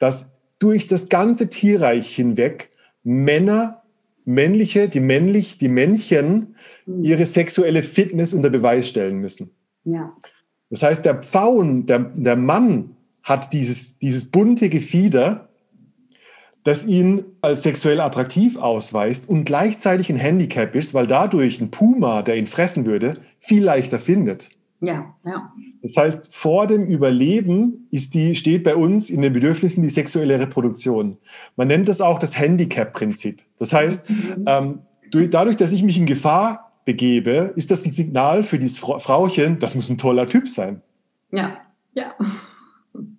dass durch das ganze Tierreich hinweg Männer, männliche, die männlich, die Männchen hm. ihre sexuelle Fitness unter Beweis stellen müssen. Ja. Das heißt, der Pfauen, der, der Mann hat dieses, dieses bunte Gefieder, das ihn als sexuell attraktiv ausweist und gleichzeitig ein Handicap ist, weil dadurch ein Puma, der ihn fressen würde, viel leichter findet. Ja, ja. Das heißt, vor dem Überleben ist die, steht bei uns in den Bedürfnissen die sexuelle Reproduktion. Man nennt das auch das Handicap-Prinzip. Das heißt, mhm. ähm, durch, dadurch, dass ich mich in Gefahr begebe, ist das ein Signal für dieses Frauchen, das muss ein toller Typ sein. Ja, ja.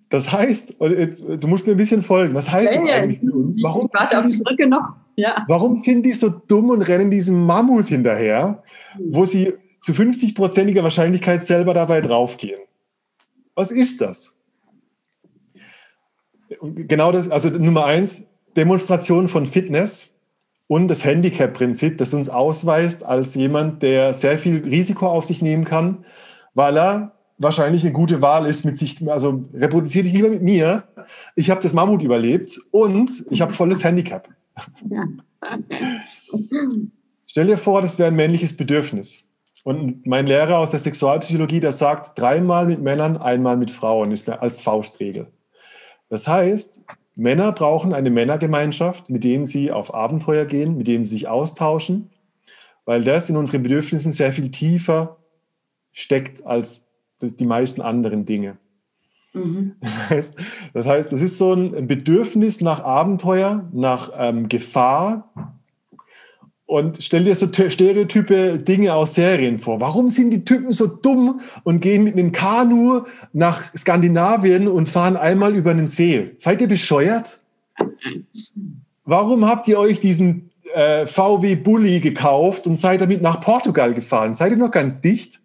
Das heißt, du musst mir ein bisschen folgen, was heißt ja, das eigentlich für uns? Warum auf die noch. Ja. Warum sind die so dumm und rennen diesem Mammut hinterher, hm. wo sie zu 50-prozentiger Wahrscheinlichkeit selber dabei draufgehen? Was ist das? Genau das, also Nummer eins, Demonstration von Fitness und das Handicap-Prinzip, das uns ausweist als jemand, der sehr viel Risiko auf sich nehmen kann, weil er wahrscheinlich eine gute Wahl ist, mit sich, also reproduziere dich lieber mit mir. Ich habe das Mammut überlebt und ich habe volles Handicap. Ja. Stell dir vor, das wäre ein männliches Bedürfnis. Und mein Lehrer aus der Sexualpsychologie, der sagt, dreimal mit Männern, einmal mit Frauen, ist als Faustregel. Das heißt, Männer brauchen eine Männergemeinschaft, mit denen sie auf Abenteuer gehen, mit denen sie sich austauschen, weil das in unseren Bedürfnissen sehr viel tiefer steckt als die meisten anderen Dinge. Mhm. Das, heißt, das heißt, das ist so ein Bedürfnis nach Abenteuer, nach ähm, Gefahr. Und stell dir so stereotype Dinge aus Serien vor. Warum sind die Typen so dumm und gehen mit einem Kanu nach Skandinavien und fahren einmal über einen See? Seid ihr bescheuert? Warum habt ihr euch diesen äh, VW Bulli gekauft und seid damit nach Portugal gefahren? Seid ihr noch ganz dicht?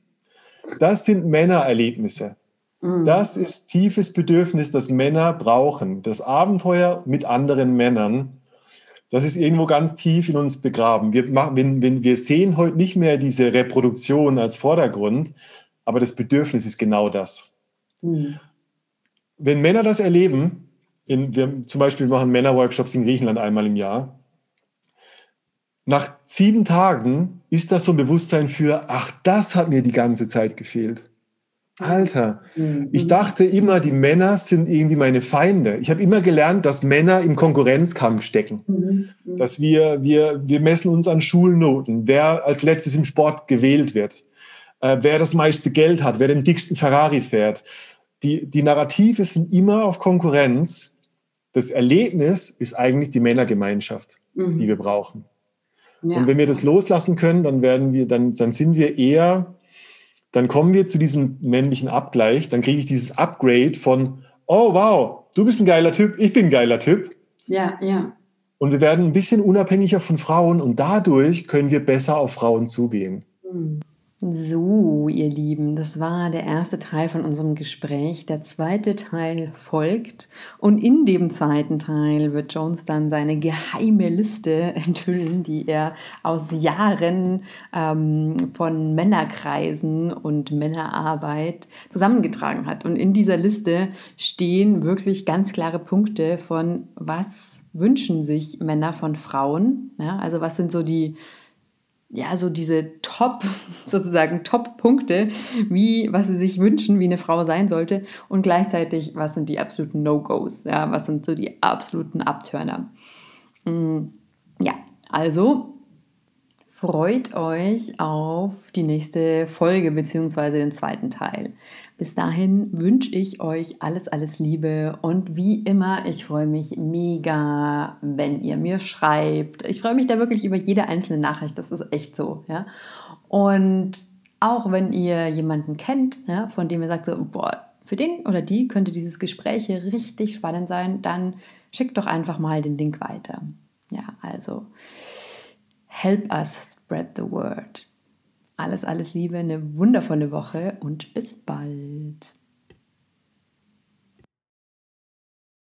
Das sind Männererlebnisse. Mhm. Das ist tiefes Bedürfnis, das Männer brauchen. Das Abenteuer mit anderen Männern, das ist irgendwo ganz tief in uns begraben. Wir, machen, wenn, wir sehen heute nicht mehr diese Reproduktion als Vordergrund, aber das Bedürfnis ist genau das. Mhm. Wenn Männer das erleben, in, wir zum Beispiel machen Männerworkshops in Griechenland einmal im Jahr, nach sieben Tagen ist das so ein Bewusstsein für, ach, das hat mir die ganze Zeit gefehlt. Alter, mhm. ich dachte immer, die Männer sind irgendwie meine Feinde. Ich habe immer gelernt, dass Männer im Konkurrenzkampf stecken. Mhm. mhm. Dass wir, wir, wir messen uns an Schulnoten, wer als letztes im Sport gewählt wird, äh, wer das meiste Geld hat, wer den dicksten Ferrari fährt. Die, die Narrative sind immer auf Konkurrenz. Das Erlebnis ist eigentlich die Männergemeinschaft, mhm. die wir brauchen. Ja. Und wenn wir das loslassen können, dann werden wir, dann, dann sind wir eher, dann kommen wir zu diesem männlichen Abgleich, dann kriege ich dieses Upgrade von, oh wow, du bist ein geiler Typ, ich bin ein geiler Typ. Ja, ja. Und wir werden ein bisschen unabhängiger von Frauen und dadurch können wir besser auf Frauen zugehen. Mhm. So, ihr Lieben, das war der erste Teil von unserem Gespräch. Der zweite Teil folgt und in dem zweiten Teil wird Jones dann seine geheime Liste enthüllen, die er aus Jahren ähm, von Männerkreisen und Männerarbeit zusammengetragen hat. Und in dieser Liste stehen wirklich ganz klare Punkte von, was wünschen sich Männer von Frauen. Ja, also was sind so die ja, so diese Top, sozusagen Top-Punkte, wie, was sie sich wünschen, wie eine Frau sein sollte und gleichzeitig, was sind die absoluten No-Gos, ja, was sind so die absoluten Abtörner. Mm, ja, also freut euch auf die nächste Folge beziehungsweise den zweiten Teil. Bis dahin wünsche ich euch alles, alles Liebe und wie immer, ich freue mich mega, wenn ihr mir schreibt. Ich freue mich da wirklich über jede einzelne Nachricht, das ist echt so, ja. Und auch wenn ihr jemanden kennt, ja, von dem ihr sagt so, boah, für den oder die könnte dieses Gespräch hier richtig spannend sein, dann schickt doch einfach mal den Link weiter. Ja, also help us spread the word. Alles, alles Liebe, eine wundervolle Woche und bis bald.